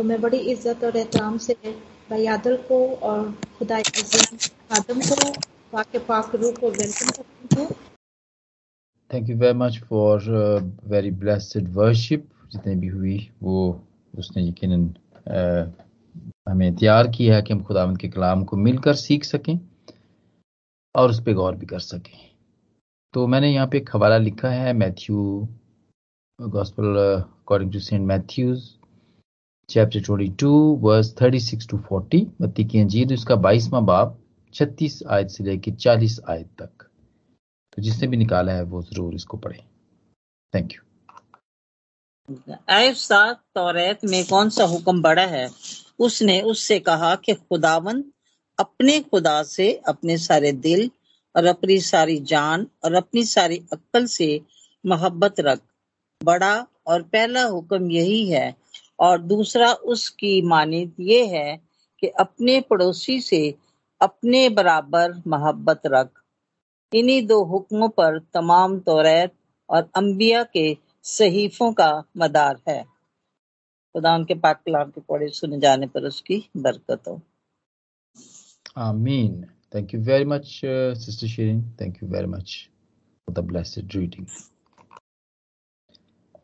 तो मैं बड़ी इज़्ज़त और एहतराम से भाई आदल को और खुदा आदम को पाक पाक रूह को वेलकम करती हूँ। Thank you very much for very blessed worship जितने भी हुई वो उसने यकीनन uh, हमें तैयार किया है कि हम खुदावंद के कलाम को मिलकर सीख सकें और उस पर गौर भी कर सकें। तो मैंने यहाँ पे एक हवाला लिखा है Matthew gospel according to saint Matthews chapter 22 verse 36 to 40 मत्ती की अंजीर उसका बाईसवां बाप 36 आयत से लेकर 40 आयत तक। तो जिसने भी निकाला है, वो ज़रूर इसको पढ़े। थैंक यू तौरेत में कौन सा हुक्म बड़ा है? उसने उससे कहा कि खुदावन, अपने खुदा से अपने सारे दिल और अपनी सारी जान और अपनी सारी अक्ल से मोहब्बत रख। बड़ा और पहला हुक्म यही है और दूसरा उसकी मानित ये है कि अपने पड़ोसी से अपने बराबर मोहब्बत रख। इन्हीं दो हुक्मों पर तमाम तौरेत और अंबिया के सहीफों का मदार है। खुदा उनके पाक कलाम के पढ़े सुने जाने पर उसकी बरकत हो। आमीन। Thank you very much sister Sherin thank you very much for the blessed reading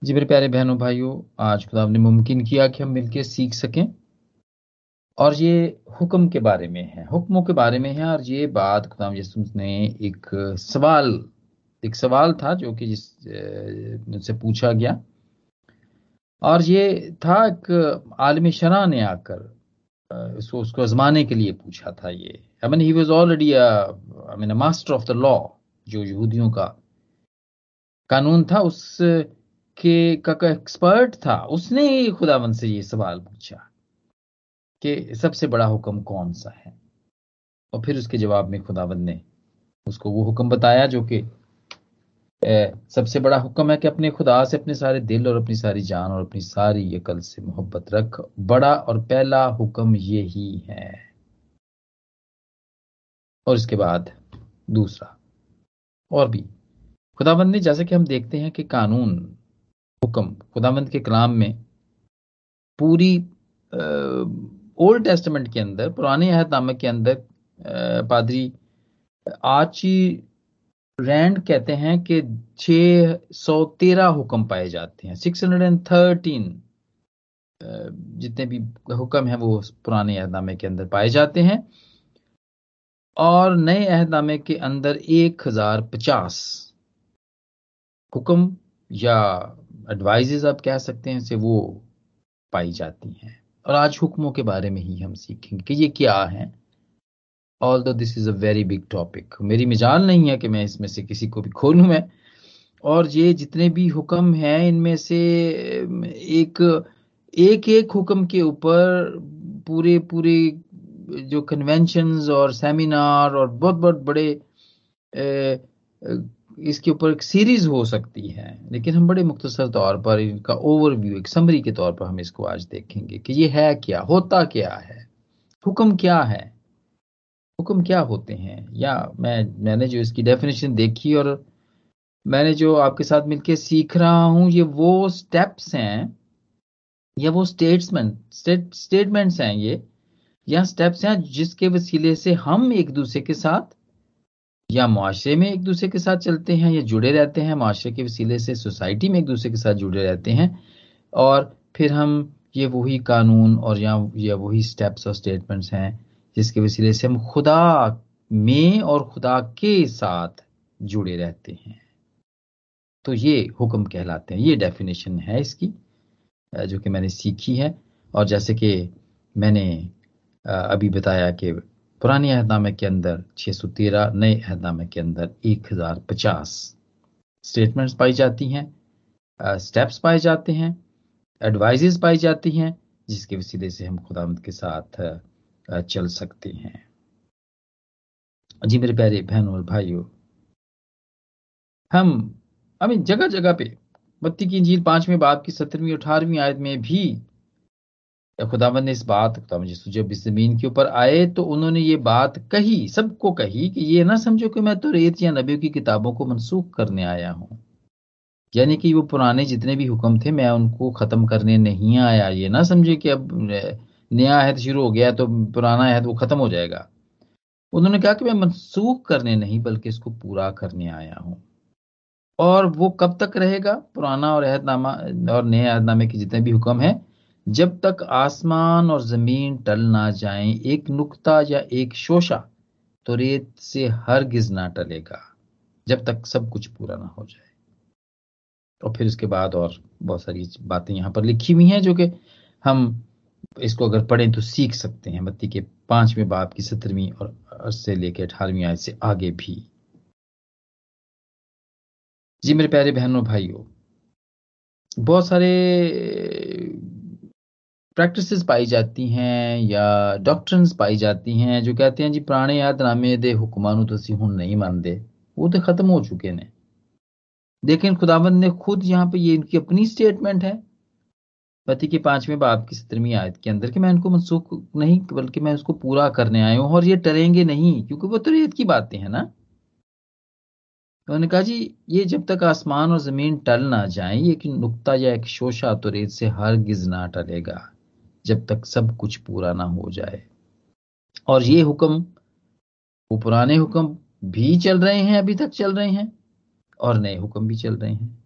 जी मेरे प्यारे बहनों, भाइयों, आज खुदा ने मुमकिन किया कि हम मिलकर सीख सकें। और ये हुक्म के बारे में है, हुक्मों के बारे में है, और ये बात खुदा यसु ने एक सवाल एक सवाल था जो कि जिस से पूछा गया। और ये था एक आलमी शरा ने आकर उसको उसको आजमाने के लिए पूछा था ये। I mean he was already mean master of the law जो यहूदियों का कानून था, उस के का, एक्सपर्ट था उसने ही खुदावन से ये सवाल पूछा कि सबसे बड़ा हुक्म कौन सा है? और फिर उसके जवाब में खुदावन ने उसको वो हुक्म बताया जो कि सबसे बड़ा हुक्म है कि अपने खुदा से अपने सारे दिल और अपनी सारी जान और अपनी सारी अकल से मोहब्बत रख। बड़ा और पहला हुक्म ये ही है। और इसके बाद दूसरा और भी। खुदाबंद ने जैसे कि हम देखते हैं कि कानून हुक्म, खुदावंत के कलाम में पूरी ओल्ड टेस्टमेंट के अंदर, पुराने अहदनामे के अंदर पादरी आची रैंड कहते हैं कि छह सौ तेरह हुक्म पाए जाते हैं। सिक्स हंड्रेड एंड थर्टीन जितने भी हुक्म हैं वो पुराने अहदनामे के अंदर पाए जाते हैं। और नए अहदनामे के अंदर एक हज़ार पचास हुक्म या एडवाइजेज आप कह सकते हैं, से वो पाई जाती हैं। और आज हुक्मों के बारे में ही हम सीखेंगे कि ये क्या है। Although this is a very big topic मेरी मिजाल नहीं है कि मैं इसमें से किसी को भी खोलूं मैं। और ये जितने भी हुक्म हैं, इनमें से एक एक एक हुक्म के ऊपर पूरे पूरे जो कन्वेंशंस और सेमिनार और बहुत बहुत बड़े इसके ऊपर एक सीरीज़ हो सकती है। लेकिन हम बड़े मुख्तसर तौर पर इनका ओवरव्यू एक समरी के तौर पर हम इसको आज देखेंगे कि ये है क्या, होता क्या है, हुक्म क्या है, हुक्म क्या होते हैं। या मैं, मैंने जो इसकी डेफिनेशन देखी और मैंने जो आपके साथ मिलकर सीख रहा हूँ, ये वो स्टेप्स हैं, या वो स्टेट्समेंट स्टेट स्टेटमेंट्स हैं ये, या स्टेप्स हैं जिसके वसीले से हम एक दूसरे के साथ या मुआशरे में एक दूसरे के साथ चलते हैं या जुड़े रहते हैं, माशरे के वसीले से सोसाइटी में एक दूसरे के साथ जुड़े रहते हैं, और फिर हम ये वही कानून और या या वही स्टेप्स और स्टेटमेंट्स हैं जिसके वसीले से हम खुदा में और खुदा के साथ जुड़े रहते हैं। तो ये हुक्म कहलाते हैं, ये डेफिनेशन है इसकी जो कि मैंने सीखी है, और जैसे कि मैंने अभी बताया कि पुरानी अहदनामे के अंदर 613 नए अहदनामे के अंदर 1050 स्टेटमेंट्स पाई जाती हैं स्टेप्स पाए जाते हैं एडवाइजेस पाई जाती हैं, जिसके वसीले से हम खुदामद के साथ चल सकते हैं। जी मेरे प्यारे बहनों और भाइयों, हम अभी जगह जगह पे बत्ती की इंजील पाँचवें बाप की सत्रहवीं अठारहवीं आयत में भी खुदावन ने इस बात खुदा यीशु जब इस ज़मीन के ऊपर आए तो उन्होंने ये बात कही, सबको कही कि ये ना समझो कि मैं तो रेत या नबियों की किताबों को मनसूख करने आया हूँ। यानी कि वो पुराने जितने भी हुक्म थे, मैं उनको ख़त्म करने नहीं आया। ये ना समझे कि अब नया अहद शुरू हो गया तो पुराना अहद वो ख़त्म हो जाएगा। उन्होंने कहा कि मैं मनसूख करने नहीं, बल्कि इसको पूरा करने आया हूँ। और वो कब तक रहेगा? पुराना और अहदनामा, और नए अहदनामे के जितने भी हुक्म हैं जब तक आसमान और ज़मीन टल ना जाए, एक नुक्ता या एक शोशा तो रेत से हर गिज ना टलेगा, जब तक सब कुछ पूरा ना हो जाए। और फिर उसके बाद और बहुत सारी बातें यहाँ पर लिखी हुई हैं, जो कि हम इसको अगर पढ़ें तो सीख सकते हैं। बत्ती के पाँचवें बाप की सत्रहवीं और से लेकर अठारहवीं आयत से आगे भी। जी मेरे प्यारे बहनों, भाइयों, बहुत सारे प्रैक्टिसेस पाई जाती हैं या डॉक्ट्रंस पाई जाती हैं जो कहते हैं जी पुराने यादनामे दे हुक्मानू तो ਅਸੀਂ ਹੁਣ नहीं मानते वो तो खत्म हो चुके ने लेकिन खुदावंद ने खुद यहाँ पे ये इनकी अपनी स्टेटमेंट है पति के पांचवें बाप की सत्रहवीं आयत के अंदर कि मैं इनको मनसूख नहीं बल्कि मैं उसको पूरा करने आया हूं और ये टरेंगे नहीं क्योंकि वो तो रेत की बातें हैं ना तो उन्होंने कहा जी ये जब तक आसमान और जमीन टल ना जाए एक नुक्ता या एक शोशा तो रेत से हर गिज ना टलेगा जब तक सब कुछ पूरा ना हो जाए। और ये हुक्म, वो पुराने हुक्म भी चल रहे हैं, अभी तक चल रहे हैं, और नए हुक्म भी चल रहे हैं।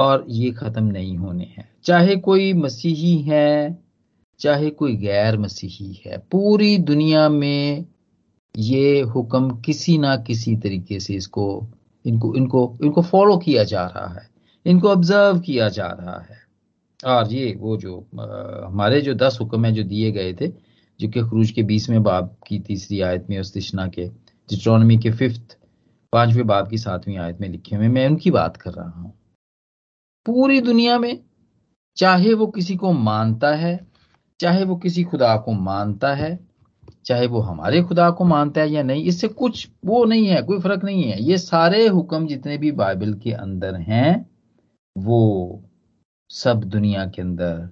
और ये खत्म नहीं होने हैं। चाहे कोई मसीही है, चाहे कोई गैर मसीही है, पूरी दुनिया में ये हुक्म किसी ना किसी तरीके से इसको, इनको इनको इनको फॉलो किया जा रहा है। इनको ऑब्ज़र्व किया जा रहा है। और ये वो जो आ, हमारे जो दस हुक्म है जो दिए गए थे जो कि खरूज के बीसवें बाब की तीसरी आयत में उस्तिशना के जिट्रोनमी के फिफ्थ पाँचवें बाब की सातवीं आयत में लिखे हुए मैं उनकी बात कर रहा हूँ। पूरी दुनिया में चाहे वो किसी को मानता है चाहे वो किसी खुदा को मानता है चाहे वो हमारे खुदा को मानता है या नहीं इससे कुछ वो नहीं है कोई फ़र्क नहीं है। ये सारे हुक्म जितने भी बाइबल के अंदर हैं वो सब दुनिया के अंदर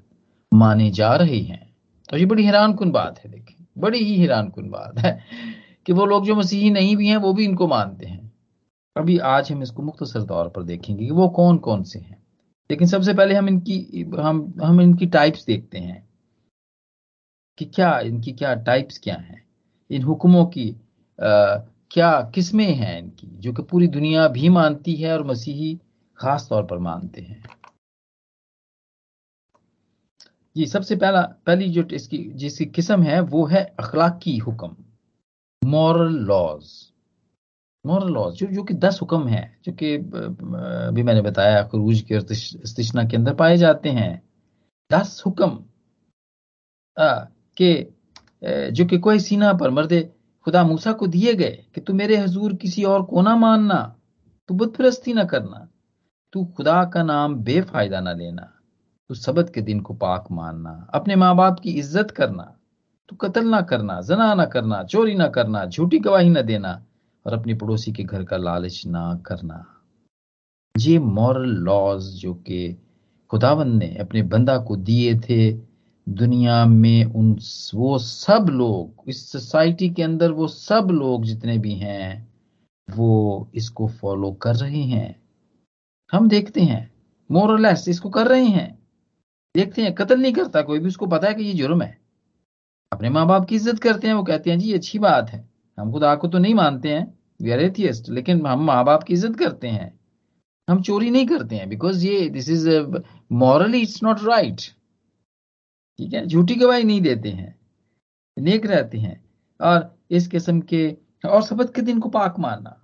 माने जा रहे हैं। तो ये बड़ी हैरान कन बात है देखिए बड़ी ही हैरान कन बात है कि वो लोग जो मसीही नहीं भी हैं वो भी इनको मानते हैं। अभी आज हम इसको मुख्तसर तौर पर देखेंगे कि वो कौन कौन से हैं। लेकिन सबसे पहले हम इनकी हम हम इनकी टाइप्स देखते हैं कि क्या इनकी क्या टाइप्स क्या हैं? इन हुक्मों की आ, क्या किस्में हैं इनकी जो कि पूरी दुनिया भी मानती है और मसीही खास तौर पर मानते हैं? जी, सबसे पहला, पहली जो इसकी, जिसकी किस्म है, वो है अखलाकी हुक्म। मॉरल लॉज मॉरल लॉज जो जो कि दस हुक्म है, जो कि अभी मैंने बताया, खरूज के स्तिशना के अंदर पाए जाते हैं। दस हुक्म के जो कि कोई सीना पर मर्दे, खुदा मूसा को दिए गए कि तू मेरे हजूर किसी और को ना मानना, तू बुद्ध प्रस्ती ना करना, तू खुदा का नाम बेफायदा ना लेना। तू सबत के दिन को पाक मानना, अपने माँ बाप की इज़्ज़त करना, तू कत्ल ना करना जना ना करना, चोरी ना करना, झूठी गवाही ना देना और अपने पड़ोसी के घर का लालच ना करना। ये मॉरल लॉज जो कि खुदावन ने अपने बंदा को दिए थे, दुनिया में उन वो सब लोग, इस सोसाइटी के अंदर वो सब लोग जितने भी हैं, वो इसको फॉलो कर रहे हैं। हम देखते हैं मोरलेस इसको कर रहे हैं। देखते हैं, कत्ल नहीं करता कोई भी, उसको पता है कि ये जुर्म है। अपने माँ बाप की इज़्ज़त करते हैं, वो कहते हैं, जी अच्छी बात है। हम खुदा को तो नहीं मानते हैं वी आर एथियस्ट लेकिन हम माँ बाप की इज़्ज़त करते हैं। हम चोरी नहीं करते हैं बिकॉज़ ये this is morally it's not right ठीक है? झूठी गवाही नहीं देते हैं। नेक रहते हैं। और इस किस्म के, और सबक के दिन को पाक मानना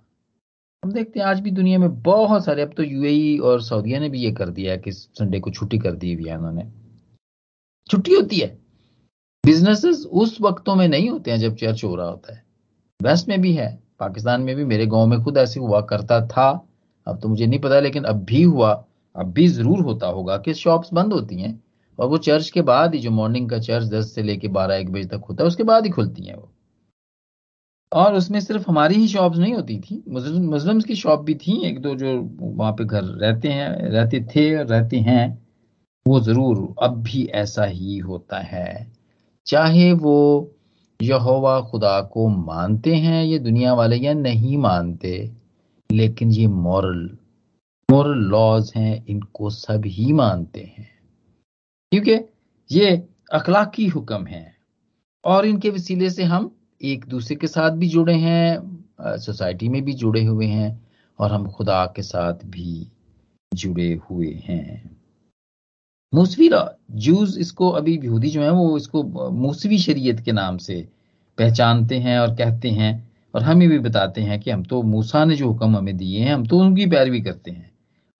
हम देखते हैं, आज भी दुनिया में बहुत सारे, अब तो यूएई और सऊदिया ने भी ये कर दिया है कि संडे को छुट्टी कर दी हुई है उन्होंने। छुट्टी होती है। बिजनेसेस उस वक्तों में नहीं होते हैं जब चर्च हो रहा होता है। वेस्ट में भी है पाकिस्तान में भी, मेरे गाँव में खुद ऐसे हुआ करता था। अब तो मुझे नहीं पता, लेकिन अब भी हुआ, अब भी ज़रूर होता होगा कि शॉप्स बंद होती हैं। और वो चर्च के बाद ही, जो मॉर्निंग का चर्च दस से लेके बारह, एक बजे तक होता है, उसके बाद ही खुलती हैं वो। और उसमें सिर्फ़ हमारी ही शॉप्स नहीं होती थी। मुस्लिम्स की शॉप भी थी, एक दो जो वहाँ पे घर रहते हैं, रहते थे और रहते हैं, वो ज़रूर, अब भी ऐसा ही होता है। चाहे वो यहोवा खुदा को मानते हैं, ये दुनिया वाले, या नहीं मानते, लेकिन ये मॉरल मॉरल लॉज हैं, इनको सब ही मानते हैं। क्योंकि ये अखलाकी हुक्म है, और इनके वसीले से हम एक दूसरे के साथ भी जुड़े हैं सोसाइटी में भी जुड़े हुए हैं और हम खुदा के साथ भी जुड़े हुए हैं। मूसवी जूस इसको अभी यहूदी जो है वो इसको मूसवी शरीयत के नाम से पहचानते हैं और कहते हैं और हमें भी बताते हैं कि हम तो मूसा ने जो हुक्म हमें दिए हैं, हम तो उनकी पैरवी करते हैं।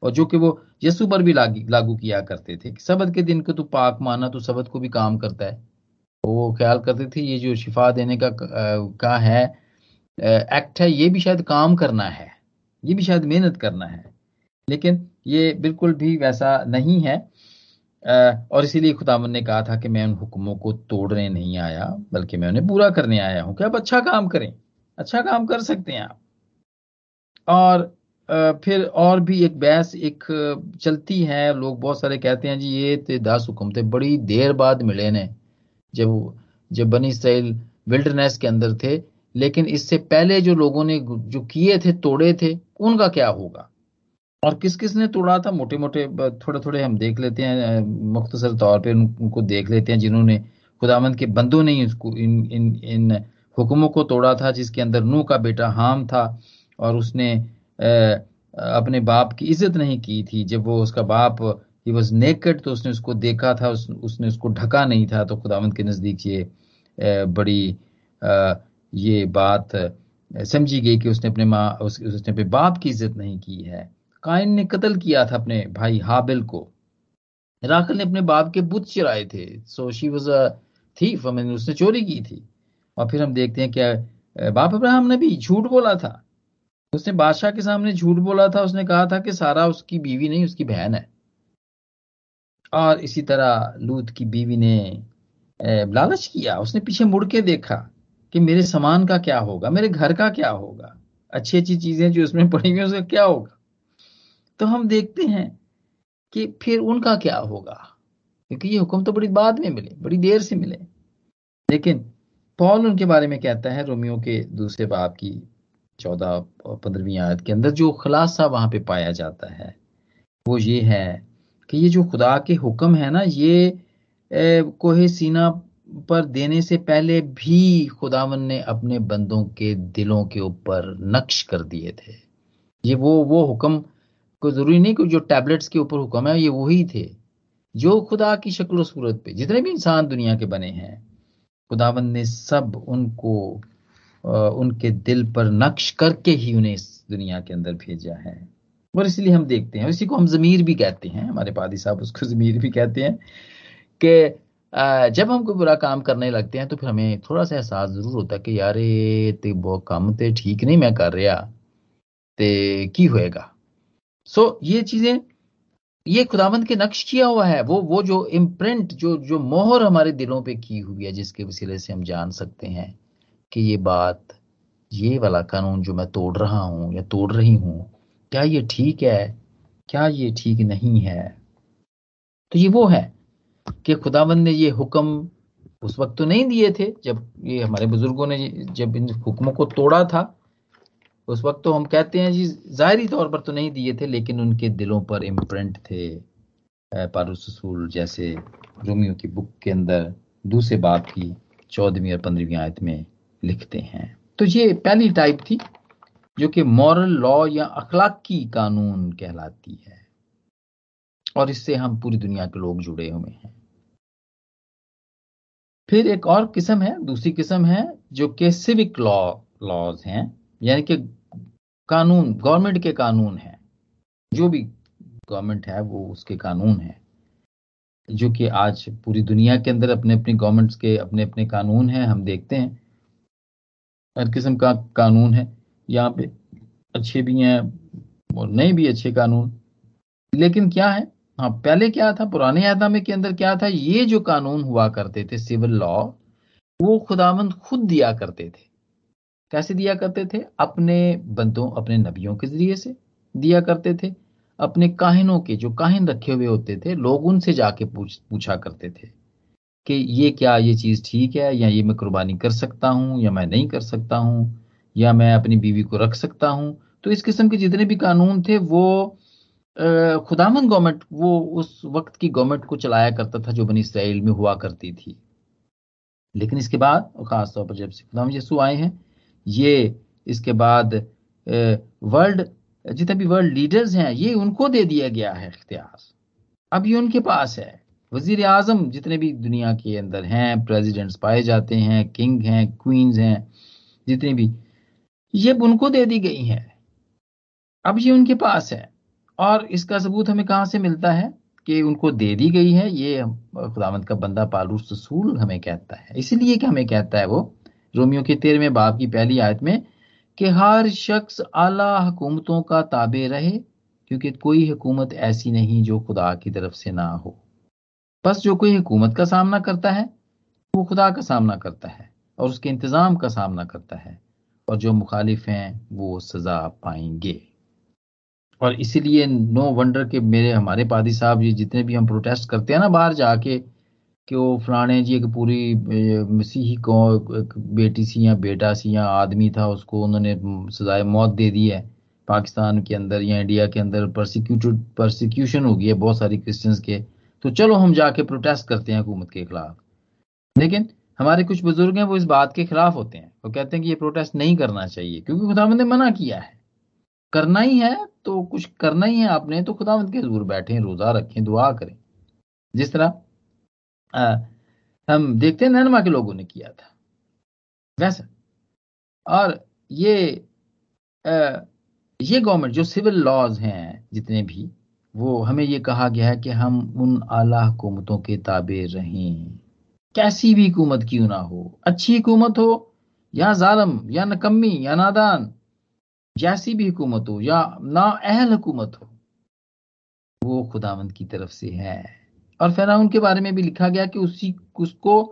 और जो कि वो यसु पर भी लागू किया करते थे कि सबद के दिन को तो पाक माना तो सबद को भी काम करता है। वो ख्याल करते थे, ये जो शिफा देने का का है एक्ट है, ये भी शायद काम करना है, ये भी शायद मेहनत करना है, लेकिन ये बिल्कुल भी वैसा नहीं है और इसीलिए खुदावन ने कहा था कि मैं उन हुक्मों को तोड़ने नहीं आया, बल्कि मैं उन्हें पूरा करने आया हूँ कि आप अच्छा काम करें अच्छा काम कर सकते हैं आप। और फिर और भी एक बहस एक चलती है, लोग बहुत सारे कहते हैं, जी, ये ते दस हुक्म थे, बड़ी देर बाद मिले ने जब जब बनी इसराइल विल्डरनेस के अंदर थे, लेकिन इससे पहले जो लोगों ने जो किए थे, तोड़े थे, उनका क्या होगा? और किस किस ने तोड़ा था? मोटे मोटे थोड़े थोड़े हम देख लेते हैं मुख्तसर तौर पर उनको देख लेते हैं जिन्होंने खुदामंद के बंदों ने उसको, इन इन इन हुक्मों को तोड़ा था, जिसके अंदर नू का बेटा हाम था, और उसने अपने बाप की इज़्ज़त नहीं की थी, जब वो उसका बाप ही वॉज़ नेकेड तो उसने उसको देखा था उस, उसने उसको ढका नहीं था तो खुदावंत के नज़दीक ये बड़ी ये बात समझी गई कि उसने अपने माँ उस, उसने अपने बाप की इज़्ज़त नहीं की है। कायन ने कत्ल किया था अपने भाई हाबिल को। राखल ने अपने बाप के बुत चराए थे। So she was a thief उसने चोरी की थी। और फिर हम देखते हैं क्या बाप अब्राहम ने भी झूठ बोला था। उसने बादशाह के सामने झूठ बोला था उसने कहा था कि सारा उसकी बीवी नहीं उसकी बहन है। और इसी तरह लूत की बीवी ने लालच किया। उसने पीछे मुड़ के देखा कि मेरे सामान का क्या होगा, मेरे घर का क्या होगा, अच्छी अच्छी चीज़ें जो उसमें पड़ी हुई उसका क्या होगा। तो हम देखते हैं कि फिर उनका क्या होगा, क्योंकि ये हुक्म तो बड़ी बाद में मिले, बड़ी देर से मिले। लेकिन पॉल उनके बारे में कहता है रोमियो के दूसरे बाप की चौदह पंद्रहवीं आयत के अंदर, जो खुलासा वहाँ पे पाया जाता है, वो ये है कि ये जो खुदा के हुक्म है ना, ये कोहे सीना पर देने से पहले भी खुदावन ने अपने बंदों के दिलों के ऊपर नक्श कर दिए थे। ये वो वो हुक्म को ज़रूरी नहीं कि जो टैबलेट्स के ऊपर हुक्म है, ये वही थे। जो खुदा की शक्ल सूरत पे, जितने भी इंसान दुनिया के बने हैं, खुदावन ने सब उनको उनके दिल पर नक्श करके ही उन्हें इस दुनिया के अंदर भेजा है। और इसलिए हम देखते हैं। इसी को हम जमीर भी कहते हैं। हमारे पादी साहब उसको जमीर भी कहते हैं कि जब हम कोई बुरा काम करने लगते हैं तो फिर हमें थोड़ा सा एहसास ज़रूर होता है कि यार ये वो काम तो ठीक नहीं मैं कर रहा, ते की होएगा? सो ये चीज़ें, ये खुदावंत के नक्श किया हुआ है। वो वो जो इम्प्रिंट जो जो मोहर हमारे दिलों पे की हुई है, जिसके वसीले से हम जान सकते हैं कि ये बात, ये वाला कानून जो मैं तोड़ रहा हूँ या तोड़ रही हूँ क्या ये ठीक है? क्या ये ठीक नहीं है? तो ये वो है कि खुदाबंद ने ये हुक्म उस वक्त तो नहीं दिए थे, जब ये हमारे बुज़ुर्गों ने जब इन हुक्मों को तोड़ा था, उस वक्त तो हम कहते हैं जी, जाहरी तौर पर तो नहीं दिए थे, लेकिन उनके दिलों पर इम्प्रिंट थे पारूसूल जैसे रोमियो की बुक के अंदर दूसरे बाप की चौदहवीं और पंद्रहवीं आयत में लिखते हैं। तो ये पहली टाइप थी जो कि मॉरल लॉ या अखलाकी कानून कहलाती है। और इससे हम पूरी दुनिया के लोग जुड़े हुए हैं। फिर एक और किस्म है, दूसरी किस्म है, जो कि सिविक लॉ लॉज हैं, यानी कि कानून गवर्नमेंट के कानून हैं। जो भी गवर्नमेंट है, वो उसके कानून है। जो कि आज पूरी दुनिया के अंदर अपने अपने गवर्नमेंट्स के अपने अपने कानून हैं, हम देखते हैं। हर किस्म का कानून है। यहाँ पे अच्छे भी हैं और नए भी अच्छे कानून। लेकिन क्या है? हाँ पहले क्या था? पुराने आदमे के अंदर क्या था? ये जो कानून हुआ करते थे, सिविल लॉ, वो खुदावंद खुद दिया करते थे। कैसे दिया करते थे? अपने बंदों, अपने नबियों के ज़रिए से दिया करते थे। अपने काहिनों के, जो काहिन रखे हुए होते थे, लोग उनसे जाके पूछ, पूछा करते थे कि ये क्या, ये चीज़ ठीक है? या ये मैं कुर्बानी कर सकता हूँ, या मैं नहीं कर सकता हूँ? या मैं अपनी बीवी को रख सकता हूँ? तो इस किस्म के जितने भी कानून थे, वो खुदामन गवर्नमेंट, वो उस वक्त की गवर्नमेंट को चलाया करता था जो बनी इसराइल में हुआ करती थी। लेकिन इसके बाद खासतौर पर जब से खुदाम यसु आए हैं, ये इसके बाद वर्ल्ड, जितने भी वर्ल्ड लीडर्स हैं, ये उनको दे दिया गया है इख्तियार। अब ये उनके पास है। वज़ीर आज़म जितने भी दुनिया के अंदर हैं, प्रेसिडेंट्स पाए जाते हैं, किंग हैं, क्वींस हैं, जितने भी ये उनको दे दी गई है। अब ये उनके पास है। और इसका सबूत हमें कहाँ से मिलता है? कि उनको दे दी गई है, ये खुदावंत का बंदा पालूस रसूल हमें कहता है। इसीलिए कि हमें कहता है वो, रोमियो के तेरहवें बाप की पहली आयत में, कि हर शख्स आला हुकूमतों का ताबे रहे, क्योंकि कोई हुकूमत ऐसी नहीं जो खुदा की तरफ़ से ना हो। बस जो कोई हुकूमत का सामना करता है, वो खुदा का सामना करता है, और उसके इंतज़ाम का सामना करता है। और जो मुखालिफ हैं, वो सज़ा पाएँगे। और इसीलिए नो वंडर के मेरे, हमारे पादी साहब ये जितने भी हम प्रोटेस्ट करते हैं ना बाहर जाके, कि वो फलाने जी एक पूरी मसीही को बेटी सी या बेटा सी या आदमी था, उसको उन्होंने सजाए, मौत दे दी है। पाकिस्तान के अंदर या इंडिया के अंदर परसिक्यूटेड परसिक्यूशन हो गई है बहुत सारी क्रिश्चियंस के। तो चलो हम जाके प्रोटेस्ट करते हैं हुकूमत के खिलाफ। लेकिन हमारे कुछ बुज़ुर्ग हैं वो इस बात के खिलाफ होते हैं। वो कहते हैं कि ये प्रोटेस्ट नहीं करना चाहिए क्योंकि खुदावंद ने मना किया है। करना ही है तो कुछ करना ही है आपने तो खुदावंद के ज़रूर बैठे रोजा रखें दुआ करें। जिस तरह आ, हम देखते हैं नैनमा के लोगों ने किया था। वैसा। और ये आ, ये गवर्नमेंट जो सिविल लॉज हैं जितने भी वो हमें ये कहा गया है कि हम उन आला हुकूमतों के ताबे रहें। कैसी भी हुकूमत क्यों ना हो? अच्छी हुकूमत हो या जालम, या नकम्मी, या नादान, जैसी भी हुकूमत हो या ना अहल हुकूमत हो, वो खुदावंद की तरफ़ से है। और फिर के बारे में भी लिखा गया कि उसी, उसको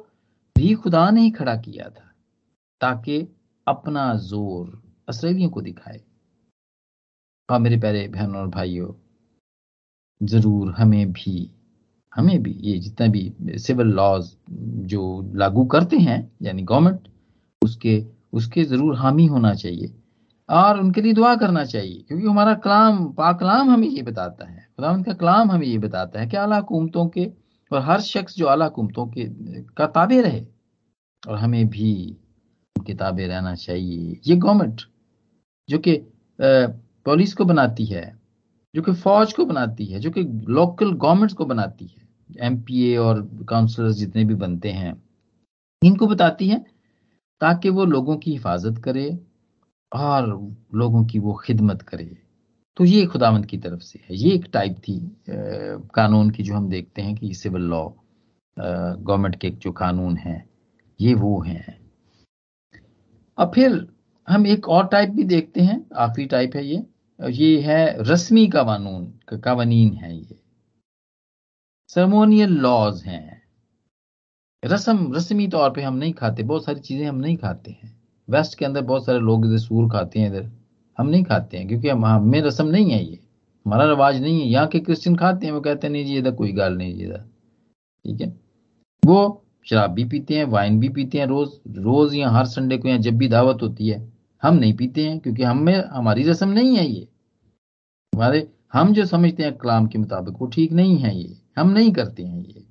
भी खुदा ने ही खड़ा किया था ताकि अपना ज़ोर असरेलियों को दिखाए। हाँ मेरे प्यारे बहनों और भाइयों, ज़रूर हमें भी हमें भी, ये जितना भी सिविल लॉज जो लागू करते हैं, यानी गवर्नमेंट उसके उसके ज़रूर हामी होना चाहिए। और उनके लिए दुआ करना चाहिए, क्योंकि हमारा कलाम, पाक कलाम हमें ये बताता है। खुदा उनका कलाम हमें ये बताता है कि अला हुकूमतों के और हर शख्स जो अला हुकूमतों के, का ताबे रहे, और हमें भी उनके ताबे रहना चाहिए। ये गवर्नमेंट जो कि पुलिस को बनाती है जो कि फौज को बनाती है जो कि लोकल गवर्नमेंट्स को बनाती है एमपीए और काउंसलर्स जितने भी बनते हैं इनको बताती है ताकि वो लोगों की हिफाजत करे और लोगों की वो खिदमत करे। तो ये खुदावंत की तरफ़ से है। ये एक टाइप थी आ, कानून की जो हम देखते हैं कि सिविल लॉ गवर्नमेंट के जो कानून हैं ये वो हैं। अब फिर हम एक और टाइप भी देखते हैं आखिरी टाइप है ये। ये है रस्मी कानून कानून है ये। सरमोनियल लॉज हैं। रस्म, रस्मी तौर पे हम नहीं खाते, बहुत सारी चीज़ें हम नहीं खाते हैं। वेस्ट के अंदर बहुत सारे लोग इधर सूर खाते हैं इधर, हम नहीं खाते हैं, क्योंकि हम हमें रस्म नहीं है ये। हमारा रवाज नहीं है, यहाँ के क्रिश्चियन खाते हैं, वो कहते हैं, नहीं जी, इधर कोई गाल नहीं इधर। ठीक है? वो शराब भी पीते हैं वाइन भी पीते हैं, रोज रोज या हर संडे को यहाँ जब भी दावत होती है, हम नहीं पीते हैं, क्योंकि हमें हमारी रस्म नहीं है ये। हमारे हम जो समझते हैं कलाम के मुताबिक वो ठीक नहीं है ये, हम नहीं करते हैं ये।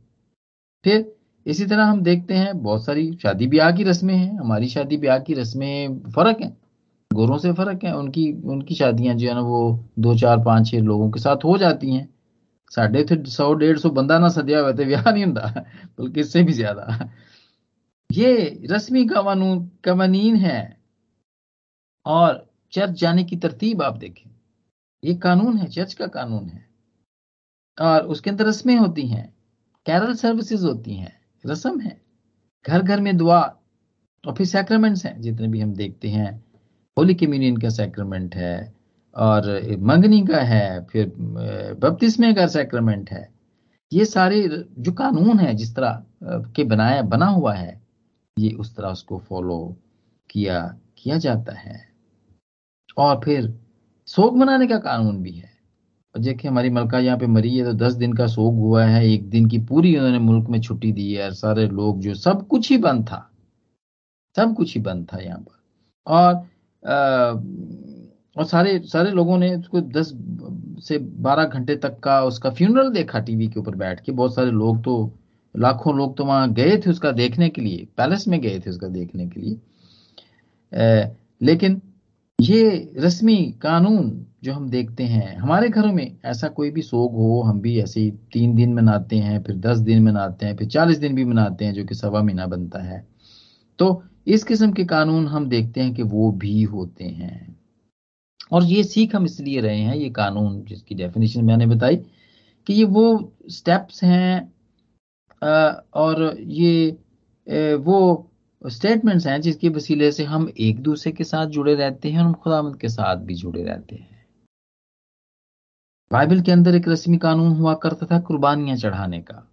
फिर इसी तरह हम देखते हैं, बहुत सारी शादी ब्याह की रस्में हैं, हमारी शादी ब्याह की रस्में फ़र्क हैं, गोरों से फ़र्क है, उनकी उनकी शादियाँ जो है ना वो दो, चार, पाँच, छह लोगों के साथ हो जाती हैं। साढ़े सौ, डेढ़ सौ बंदा ना सदिया हुआ तो ब्याह नहीं होता बल्कि इससे भी ज़्यादा। ये रस्मी कवानून कवानीन है, और चर्च जाने की तरतीब आप देखें। ये कानून है चर्च का कानून है। और उसके अंदर रस्में होती हैं, कैरल सर्विसेज़ होती हैं, रस्म है। घर घर में दुआ और फिर सैक्रामेंट्स हैं, जितने भी हम देखते हैं। होली कम्युनियन का सैक्रमेंट है, और मंगनी का है, फिर बपतिस्मे का सैक्रामेंट है। ये सारे जो कानून है, जिस तरह के बनाया, बना हुआ है, ये उस तरह उसको फॉलो किया किया जाता है। और फिर शोक मनाने का कानून भी है। और देखिए, हमारी मलका यहाँ पे मरी है तो दस दिन का शोक हुआ है, एक दिन की पूरी उन्होंने मुल्क में छुट्टी दी है, सारे लोग जो, सब कुछ ही बंद था। सब कुछ ही बंद था यहाँ पर। और और सारे सारे लोगों ने उसको दस से बारह घंटे तक का उसका फ्यूनरल देखा टीवी के ऊपर बैठ के। बहुत सारे लोग तो लाखों लोग तो वहाँ गए थे उसका देखने के लिए पैलेस में गए थे उसका देखने के लिए। लेकिन ये रस्मी कानून जो हम देखते हैं, हमारे घरों में ऐसा कोई भी सोग हो, हम भी ऐसे ही तीन दिन मनाते हैं, फिर दस दिन मनाते हैं, फिर चालीस दिन भी मनाते हैं, जो कि सवा महीना बनता है। तो इस किस्म के कानून हम देखते हैं कि वो भी होते हैं। और ये सीख हम इसलिए रहे हैं, ये कानून जिसकी डेफिनेशन मैंने बताई, कि ये वो स्टेप्स हैं और ये वो स्टेटमेंट्स हैं जिसके वसीले से हम एक दूसरे के साथ जुड़े रहते हैं और हम खुदामद के साथ भी जुड़े रहते हैं। बाइबल के अंदर एक रस्मी कानून हुआ करता था कुर्बानियाँ चढ़ाने का।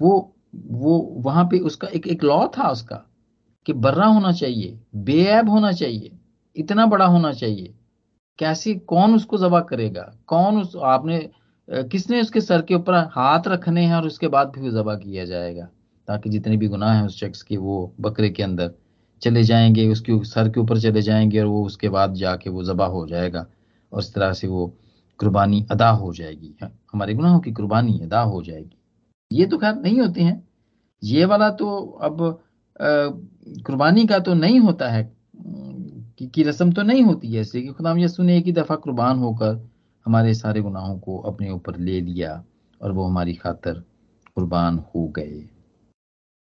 वो वो वहाँ पे उसका एक एक लॉ था उसका कि बर्रा होना चाहिए, बेऐब होना चाहिए, इतना बड़ा होना चाहिए। कैसे, कौन उसको जबा करेगा? कौन उस, आपने किसने उसके सर के ऊपर हाथ रखने हैं और उसके बाद भी वो जबा किया जाएगा? ताकि जितने भी गुनाह हैं उस शख्स के वो बकरे के अंदर चले जाएँगे उसके सर के ऊपर चले जाएँगे और वो उसके बाद जाके वो जबा हो जाएगा और इस तरह से वो कुर्बानी अदा हो जाएगी। हमारे गुनाहों की कुर्बानी अदा हो जाएगी। ये तो खैर नहीं होते हैं। ये वाला तो अब कुर्बानी का तो नहीं होता है। की, की रस्म तो नहीं होती है इसलिए कि खुदाम यसु ने एक ही दफ़ा कुर्बान होकर हमारे सारे गुनाहों को अपने ऊपर ले लिया और वो हमारी खातर कुर्बान हो गए।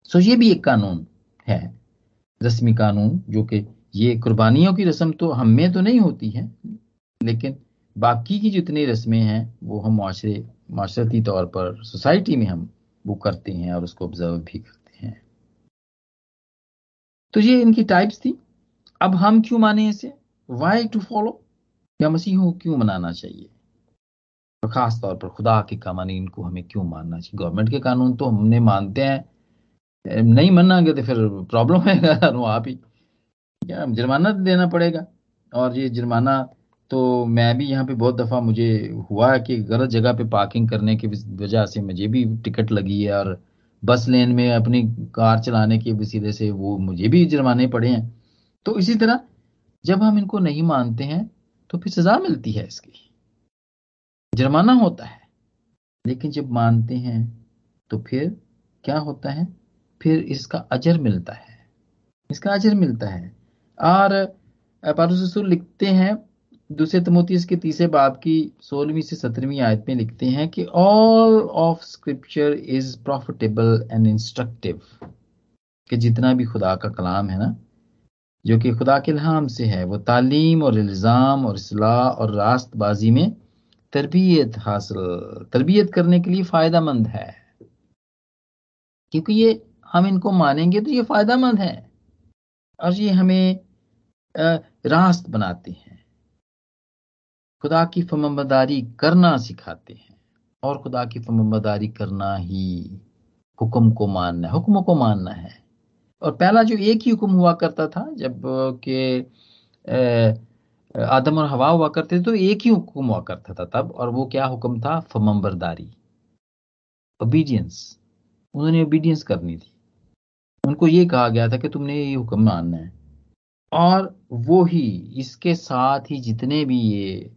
सो ये भी एक कानून है, रस्मी कानून, जो कि ये कुर्बानियों की रस्म तो हम में तो नहीं होती है, लेकिन बाकी की जितनी रस्में हैं, वो हम माशरे, माशरती तौर पर सोसाइटी में हम वो करते हैं और उसको ऑब्ज़र्व भी करते हैं। तो ये इनकी टाइप्स थी। अब हम क्यों माने इसे? वाई टू फॉलो या मसीह को क्यों मनाना चाहिए? तो खास तौर पर खुदा के कानून को हमें क्यों मानना चाहिए? गवर्नमेंट के कानून तो हमने मानते हैं नहीं मानांगे तो फिर प्रॉब्लम है वो आप ही। क्या जुर्माना देना पड़ेगा? और ये जुर्माना तो मैं भी यहाँ पे बहुत दफ़ा मुझे हुआ है कि गलत जगह पे पार्किंग करने की वजह से मुझे भी टिकट लगी है और बस लेन में अपनी कार चलाने के वसीले से वो मुझे भी जुर्माने पड़े हैं। तो इसी तरह जब हम इनको नहीं मानते हैं तो फिर सजा मिलती है इसकी। जुर्माना होता है, लेकिन जब मानते हैं तो फिर क्या होता है? फिर इसका अजर मिलता है। इसका अजर मिलता है। और पारूसुर लिखते हैं, दूसरे तमोतीस के तीसरे बाब की सोलहवीं से सत्रहवीं आयत में लिखते हैं कि all of scripture is profitable and instructive कि जितना भी खुदा का कलाम है ना, जो कि खुदा के इल्हाम से है, वो तालीम और इल्ज़ाम और असलाह और रास्तबाजी में तरबियत हासिल, तरबियत करने के लिए फ़ायदा मंद है। क्योंकि ये हम इनको मानेंगे तो ये फ़ायदा मंद है। और ये हमें रास्त बनाते हैं। खुदा की फमबदारी करना सिखाते हैं। और खुदा की फमबदारी करना ही हुक्म को मानना है, हुक्म को मानना है। और पहला जो एक ही हुक्म हुआ करता था, जब के आदम और हवा हुआ करते थे तो एक ही हुक्म हुआ करता था तब। और वो क्या हुक्म था? फमंबरदारी। ओबीडियंस उन्होंने ओबीडियंस करनी थी। उनको ये कहा गया था कि तुमने ये हुक्म मानना है। और वो ही इसके साथ ही जितने भी ये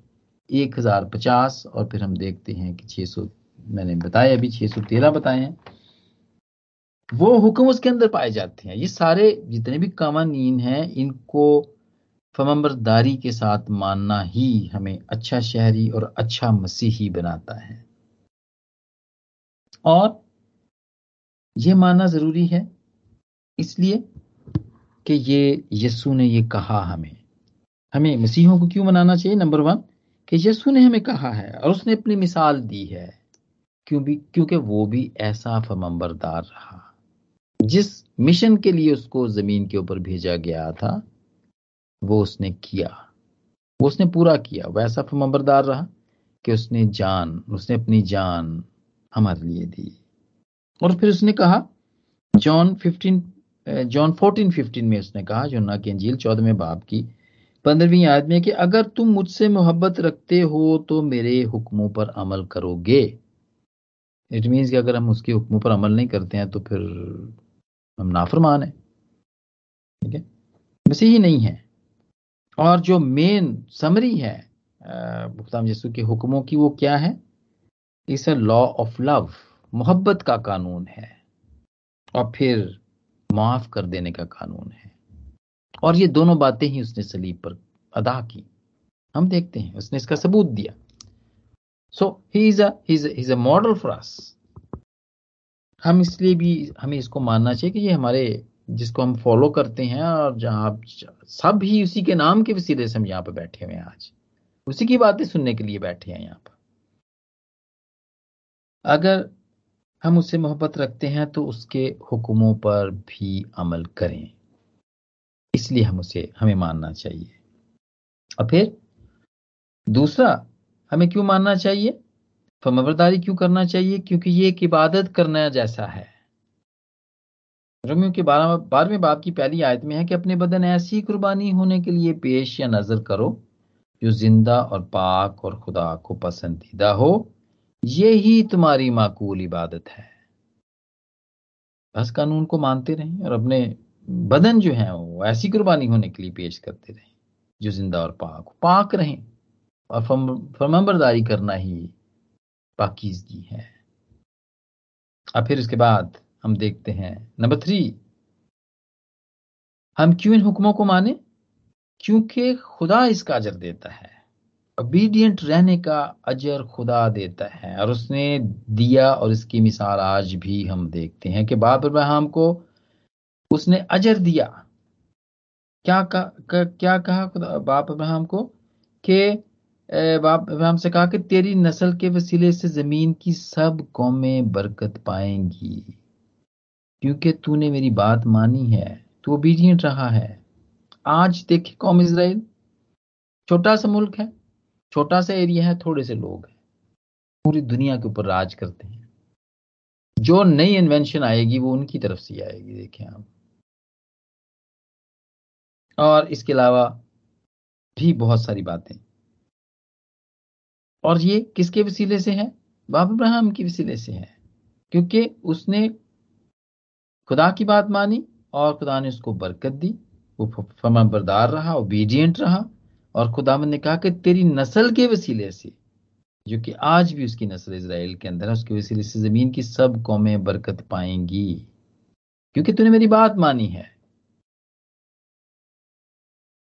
एक हज़ार पचास और फिर हम देखते हैं कि छह सौ, मैंने बताया अभी छह सौ तेरह बताए हैं। वो हुक्म उसके अंदर पाए जाते हैं। ये सारे जितने भी कानून हैं, इनको फमबरदारी के साथ मानना ही हमें अच्छा शहरी और अच्छा मसीही बनाता है। और ये मानना ज़रूरी है इसलिए कि ये यस्सु ने ये कहा हमें। हमें मसीहों को क्यों मनाना चाहिए? नंबर वन कि यस्सु ने हमें कहा है और उसने अपनी मिसाल दी है। क्यों भी, क्योंकि वो भी ऐसा फमंबरदार रहा। जिस मिशन के लिए उसको ज़मीन के ऊपर भेजा गया था, वो उसने किया। वो उसने पूरा किया। वो ऐसा फमबरदार रहा कि उसने जान, उसने अपनी जान हमारे लिए दी। और फिर उसने कहा John fifteen John fourteen fifteen में उसने कहा, जो ना की अंजील चौदहवें बाप की, पंद्रहवीं आयत में कि अगर तुम मुझसे मोहब्बत रखते हो तो मेरे हुक्मों पर अमल करोगे। इट मीन्स कि अगर हम उसके हुक्मों पर अमल नहीं करते हैं तो फिर हम नाफरमान है। ठीक है? मसीही नहीं है। और जो मेन समरी है खुदाम यसु के हुक्मों की वो क्या है? इस लॉ ऑफ़ लव मोहब्बत का कानून है। और फिर माफ़ कर देने का कानून है। और ये दोनों बातें ही उसने सलीब पर अदा की। हम देखते हैं, उसने इसका सबूत दिया। So he is is a model for us हम इसलिए भी, हमें इसको मानना चाहिए कि ये हमारे, जिसको हम फॉलो करते हैं और जहाँ सब ही उसी के नाम के वसीले से हम यहाँ पे बैठे हुए हैं आज। उसी की बातें सुनने के लिए बैठे हैं यहाँ पर। अगर हम उससे मोहब्बत रखते हैं तो उसके हुक्मों पर भी अमल करें। इसलिए हम उसे, हमें मानना चाहिए। और फिर दूसरा, हमें क्यों मानना चाहिए? फमबरदारी क्यों करना चाहिए? क्योंकि ये एक इबादत करना जैसा है। रमियों के बारह, बारहवें बाप की पहली आयत में है कि अपने बदन ऐसी कुर्बानी होने के लिए पेश या नज़र करो, जो ज़िंदा और पाक और खुदा को पसंदीदा हो। ये ही तुम्हारी माकूल इबादत है। बस कानून को मानते रहें और अपने बदन जो है वो ऐसी कुर्बानी होने के लिए पेश करते रहें, जो ज़िंदा और पाक पाक रहें और फरमबरदारी करना ही पाकिजगी है। अब फिर उसके बाद हम देखते हैं, नंबर थ्री। हम क्यों इन हुक्मों को माने? क्योंकि खुदा इसका अजर देता है। ओबीडियंट रहने का अजर खुदा देता है और उसने दिया और इसकी मिसाल आज भी हम देखते हैं कि बाप अब्राहम को उसने अजर दिया। क्या कहा क्या कहा खुदा बाप अब्राहम को? कि बाप अब्राहम से कहा कि तेरी नस्ल के वसीले से ज़मीन की सब कौमें बरकत पाएँगी, क्योंकि तूने मेरी बात मानी है, तू ओबीडियंट रहा है। आज देखे कौम इसराइल छोटा सा मुल्क है छोटा सा एरिया है, थोड़े से लोग हैं। पूरी दुनिया के ऊपर राज करते हैं। जो नई इन्वेंशन आएगी, वो उनकी तरफ़ से आएगी देखें आप। और इसके अलावा भी बहुत सारी बातें। और ये किसके वसीले से है? बाब इब्राहिम के वसीले से है। क्योंकि उसने खुदा की बात मानी और खुदा ने उसको बरकत दी। वो फमा बरदार रहा ओबीडियंट रहा। और खुदा ने कहा कि तेरी नस्ल के वसीले से जो कि आज भी उसकी नस्ल इसराइल के अंदर है, उसके वसीले से ज़मीन की सब कौमें बरकत पाएँगी। क्योंकि तूने मेरी बात मानी है।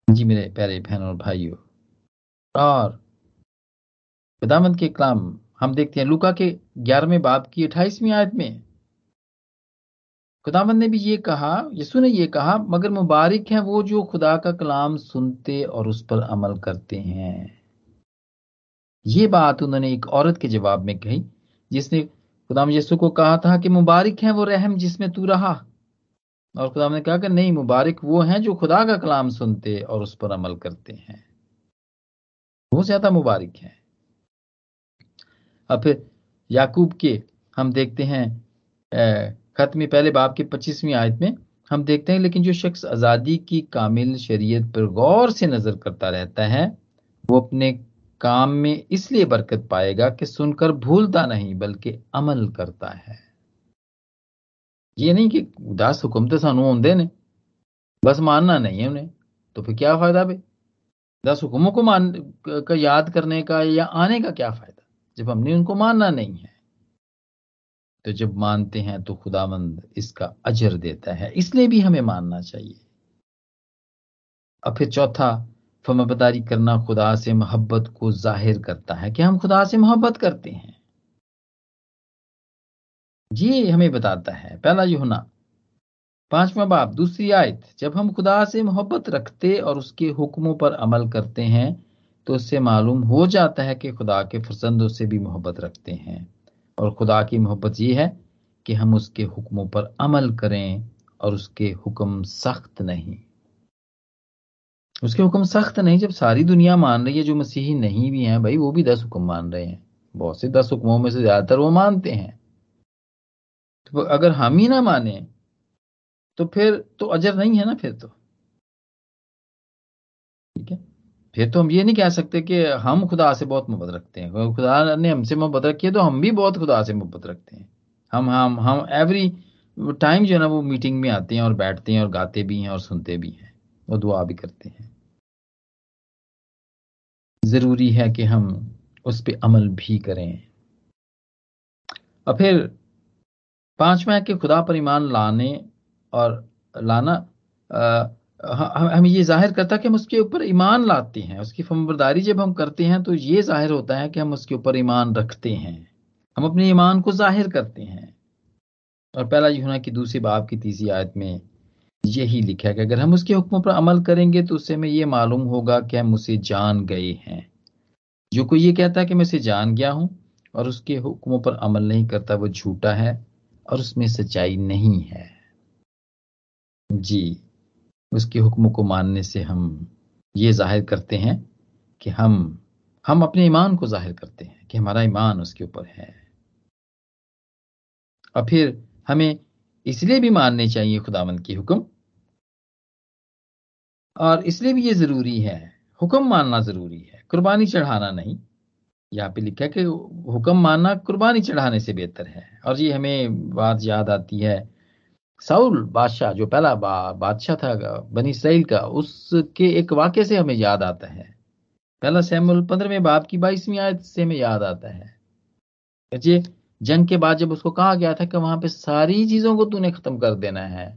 जी मेरे प्यारे बहन और भाइयों, और खुदामंद के कलाम हम देखते हैं, लुका के ग्यारहवें बाप की अट्ठाईसवीं आयत में खुदावंद ने भी ये कहा यसु ने ये कहा, मगर मुबारक है वो जो खुदा का कलाम सुनते और उस पर अमल करते हैं। ये बात उन्होंने एक औरत के जवाब में कही, जिसने खुदाम यसु को कहा था कि मुबारक है वो रहम जिसमें तू रहा। और खुदा ने कहा कि नहीं, मुबारक वो हैं जो खुदा का कलाम सुनते और उस पर अमल करते हैं। वो ज़्यादा मुबारक है। अब फिर याकूब के हम देखते हैं खत पहले बाप की पच्चीसवीं आयत में हम देखते हैं, लेकिन जो शख्स आज़ादी की कामिल शरीयत पर गौर से नज़र करता रहता है, वो अपने काम में इसलिए बरकत पाएगा कि सुनकर भूलता नहीं, बल्कि अमल करता है। ये नहीं कि दस हुक्म तो सानू आते ने, बस मानना नहीं है उन्हें तो फिर क्या फ़ायदा भाई दस हुक्मों को मान का, याद करने का या आने का क्या फ़ायदा? जब हमने उनको मानना नहीं है। तो जब मानते हैं तो खुदावंद इसका अजर देता है। इसलिए भी हमें मानना चाहिए। और फिर चौथा फमबदारी करना खुदा से मोहब्बत को ज़ाहिर करता है कि हम खुदा से मोहब्बत करते हैं। ये हमें बताता है। पहला यूना पांचवा बाप दूसरी आयत, जब हम खुदा से मोहब्बत रखते और उसके हुक्मों पर अमल करते हैं तो उससे मालूम हो जाता है कि खुदा के फरसंदों से भी मोहब्बत रखते हैं। और खुदा की मोहब्बत ये है कि हम उसके हुक्मों पर अमल करें और उसके हुक्म सख्त नहीं। उसके हुक्म सख्त नहीं जब सारी दुनिया मान रही है, जो मसीही नहीं भी हैं भाई, वो भी दस हुक्म मान रहे हैं। बहुत से दस हुक्मों में से ज़्यादातर वो मानते हैं। तो अगर हम ही ना माने तो फिर तो अजर नहीं है ना फिर तो। फिर तो हम ये नहीं कह सकते कि हम खुदा से बहुत मोहब्बत रखते हैं। खुदा ने हमसे मोहब्बत रखी है तो हम भी बहुत खुदा से मोहब्बत रखते हैं। हम हम हम एवरी टाइम जो है ना वो मीटिंग में आते हैं और बैठते हैं और गाते भी हैं और सुनते भी हैं। और दुआ भी करते हैं। ज़रूरी है कि हम उस पर अमल भी करें। और फिर पांचवा है कि खुदा पर ईमान लाने और लाना हम ये ज़ाहिर करता है कि हम उसके ऊपर ईमान लाते हैं। उसकी फमबरदारी जब हम करते हैं तो ये ज़ाहिर होता है कि हम उसके ऊपर ईमान रखते हैं। हम अपने ईमान को ज़ाहिर करते हैं। और पहला यूना की दूसरी बाप की तीसरी आयत में यही लिखा है कि अगर हम उसके हुक्मों पर अमल करेंगे तो उससे हमें ये मालूम होगा कि हम उसे जान गए हैं। जो कोई ये कहता है कि मैं उसे जान गया हूँ, और उसके हुक्मों पर अमल नहीं करता, वो झूठा है और उसमें सच्चाई नहीं है। जी। उसके हुक्म को मानने से हम ये ज़ाहिर करते हैं कि हम हम अपने ईमान को ज़ाहिर करते हैं कि हमारा ईमान उसके ऊपर है। और फिर हमें इसलिए भी मानने चाहिए खुदावंद की हुक्म। और इसलिए भी ये ज़रूरी है, हुक्म मानना ज़रूरी है, कुर्बानी चढ़ाना नहीं। यहाँ पे लिखा है कि हुक्म मानना कुर्बानी चढ़ाने से बेहतर है। और ये हमें बात याद आती है साउल बादशाह, जो पहला बादशाह था, बनी इसराइल का, उसके एक वाक्य से हमें याद आता है। पहला सैमुल पंद्रहवें बाप की बाईसवीं आयत से हमें याद आता है। ये जंग के बाद जब उसको कहा गया था कि वहाँ पे सारी चीज़ों को तूने खत्म कर देना है,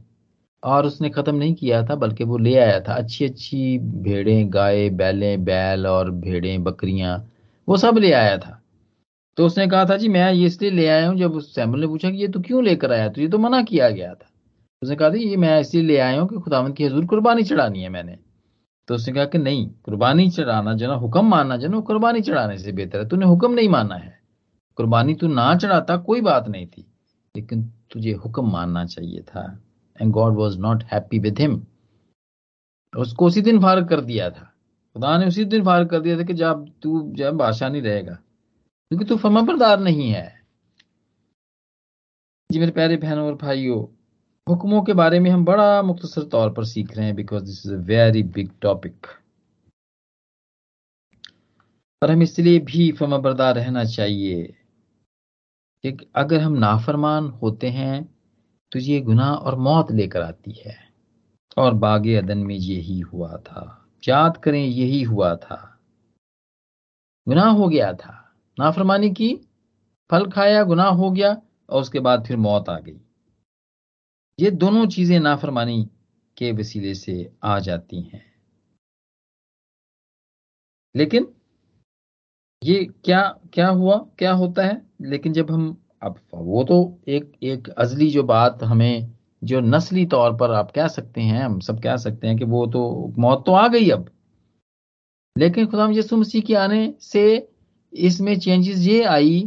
और उसने खत्म नहीं किया था, बल्कि वो ले आया था। अच्छी अच्छी भेड़ें, गाय, बैलें, बैल और भेड़ें, बकरियाँ, वो सब ले आया था। तो उसने कहा था, जी, मैं ये इसलिए ले आया हूँ जब उस सैमुल ने पूछा कि ये तो क्यों लेकर आया? तो ये तो मना किया गया था। उसने कहा था ये मैं इसलिए ले आया हूँ कि खुदावंत की हजूर कुर्बानी चढ़ानी है मैंने। तो उसने कहा कि नहीं, कुर्बानी चढ़ाना जो ना, हुक्म मानना जो ना कुर्बानी चढ़ाने से बेहतर है। तूने हुक्म नहीं मानना है। कुर्बानी तू ना चढ़ाता, कोई बात नहीं थी। लेकिन तुझे हुक्म मानना चाहिए था। And God was not happy with him उसको उसी दिन फारग कर दिया था। खुदा ने उसी दिन फारग कर दिया था कि जब तू, जब बादशाह नहीं रहेगा, क्योंकि तू फमाबरदार नहीं है। जी मेरे प्यारे बहनों और भाइयों हुक्मों के बारे में हम बड़ा मुख्तसर तौर पर सीख रहे हैं because this is a very big topic और हम इसलिए भी फमाबरदार रहना चाहिए कि अगर हम नाफरमान होते हैं तो ये गुनाह और मौत लेकर आती है। और बागे अदन में यही हुआ था। याद करें, यही हुआ था। गुनाह हो गया था। नाफरमानी की, फल खाया, गुनाह हो गया, और उसके बाद फिर मौत आ गई। ये दोनों चीज़ें नाफरमानी के वसीले से आ जाती हैं। लेकिन ये क्या क्या हुआ, क्या होता है? लेकिन जब हम, अब वो तो एक एक अजली जो बात हमें, जो नस्ली तौर पर आप कह सकते हैं, हम सब कह सकते हैं कि वो तो मौत तो आ गई अब। लेकिन खुदाम यसु मसीह के आने से इसमें चेंजेस ये आई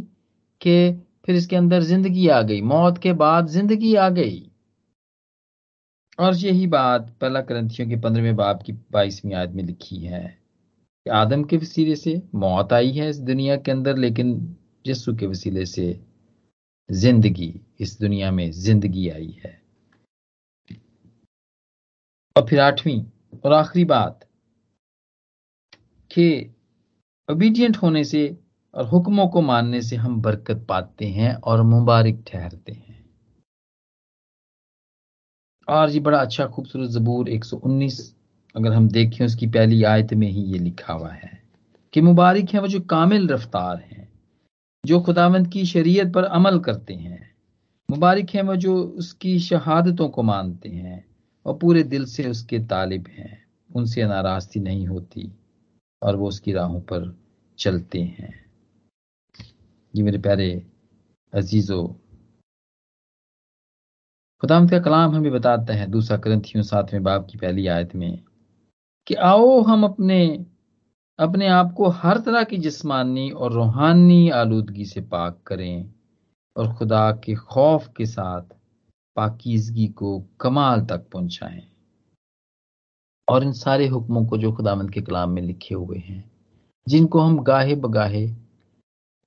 कि फिर इसके अंदर ज़िंदगी आ गई। मौत के बाद ज़िंदगी आ गई। और यही बात पहला ग्रंथियों के पंद्रहवें बाप की बाईसवीं आयत में लिखी है कि आदम के वसीले से मौत आई है इस दुनिया के अंदर, लेकिन यस्सु के वसीले से ज़िंदगी, इस दुनिया में ज़िंदगी आई है। और फिर आठवीं और आखिरी बात कि ओबीडियंट होने से और हुक्मों को मानने से हम बरकत पाते हैं और मुबारक ठहरते हैं। और ये बड़ा अच्छा खूबसूरत जबूर 119 अगर हम देखें उसकी पहली आयत में ही ये लिखा हुआ है कि मुबारक है वो जो कामिल रफ्तार हैं, जो खुदावंत की शरीयत पर अमल करते हैं। मुबारक है वो जो उसकी शहादतों को मानते हैं और पूरे दिल से उसके तालिब हैं। उनसे नाराज़गी नहीं होती और वो उसकी राहों पर चलते हैं। ये मेरे प्यारे अजीजों खुदाम का कलाम हमें बताता है, दूसरा ग्रंथियों सातवें बाप की पहली आयत में, कि आओ हम अपने अपने आप को हर तरह की जिस्मानी और रूहानी आलूदगी से पाक करें और खुदा के खौफ के साथ पाकिजगी को कमाल तक पहुंचाएँ। और इन सारे हुक्मों को जो खुदामंद के कलाम में लिखे हुए हैं, जिनको हम गाहे बगाहे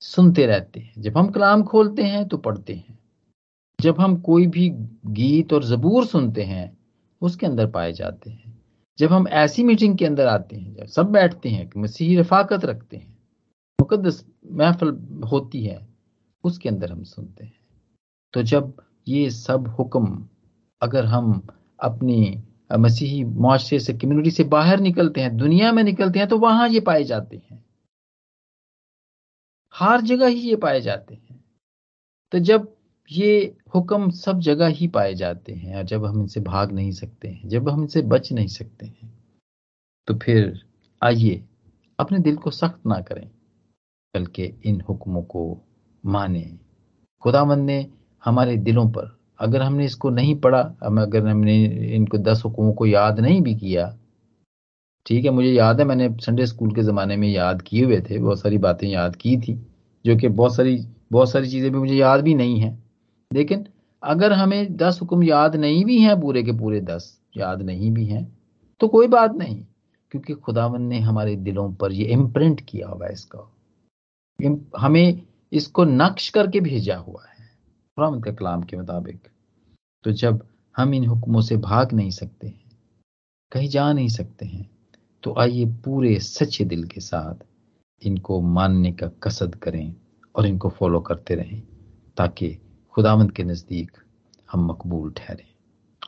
सुनते रहते हैं। जब हम कलाम खोलते हैं तो पढ़ते हैं। जब हम कोई भी गीत और जबूर सुनते हैं, उसके अंदर पाए जाते हैं। जब हम ऐसी मीटिंग के अंदर आते हैं, जब सब बैठते हैं, कि मसीही रफाकत रखते हैं मुकदस महफल होती है, उसके अंदर हम सुनते हैं। तो जब ये सब हुक्म अगर हम अपनी मसीही मुआरे से कम्युनिटी से बाहर निकलते हैं, दुनिया में निकलते हैं तो वहाँ ये पाए जाते हैं। हर जगह ही ये पाए जाते हैं। तो जब ये हुक्म सब जगह ही पाए जाते हैं और जब हम इनसे भाग नहीं सकते हैं, जब हम इनसे बच नहीं सकते हैं तो फिर आइए अपने दिल को सख्त ना करें, बल्कि इन हुक्मों को माने। खुदावंद ने हमारे दिलों पर, अगर हमने इसको नहीं पढ़ा अगर हमने इनको दस हुक्मों को याद नहीं भी किया, ठीक है, मुझे याद है, मैंने संडे स्कूल के ज़माने में याद किए हुए थे, बहुत सारी बातें याद की थी, जो कि बहुत सारी बहुत सारी चीज़ें भी मुझे याद भी नहीं है। लेकिन अगर हमें दस हुक्म याद नहीं भी हैं, पूरे के पूरे दस याद नहीं भी हैं तो कोई बात नहीं, क्योंकि खुदावन ने हमारे दिलों पर ये इम्प्रिंट किया हुआ है इसका। हमें इसको नक्श करके भेजा हुआ है खुदावन के कलाम के मुताबिक। तो जब हम इन हुक्मों से भाग नहीं सकते हैं, कहीं जा नहीं सकते हैं तो आइए पूरे सच्चे दिल के साथ इनको मानने का कसद करें और इनको फॉलो करते रहें, ताकि खुदामंद के नज़दीक हम मकबूल ठहरें।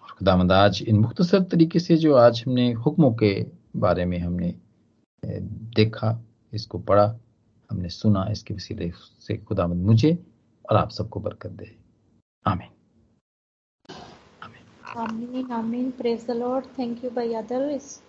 और खुदामंद आज इन मुख्तसर तरीके से जो आज हमने हुक्मों के बारे में हमने देखा, इसको पढ़ा, हमने सुना, इसके वसीले से खुदामंद मुझे और आप सबको बरकत दे। आमीन। आमीन। आमीन praise the Lord thank you भाई इस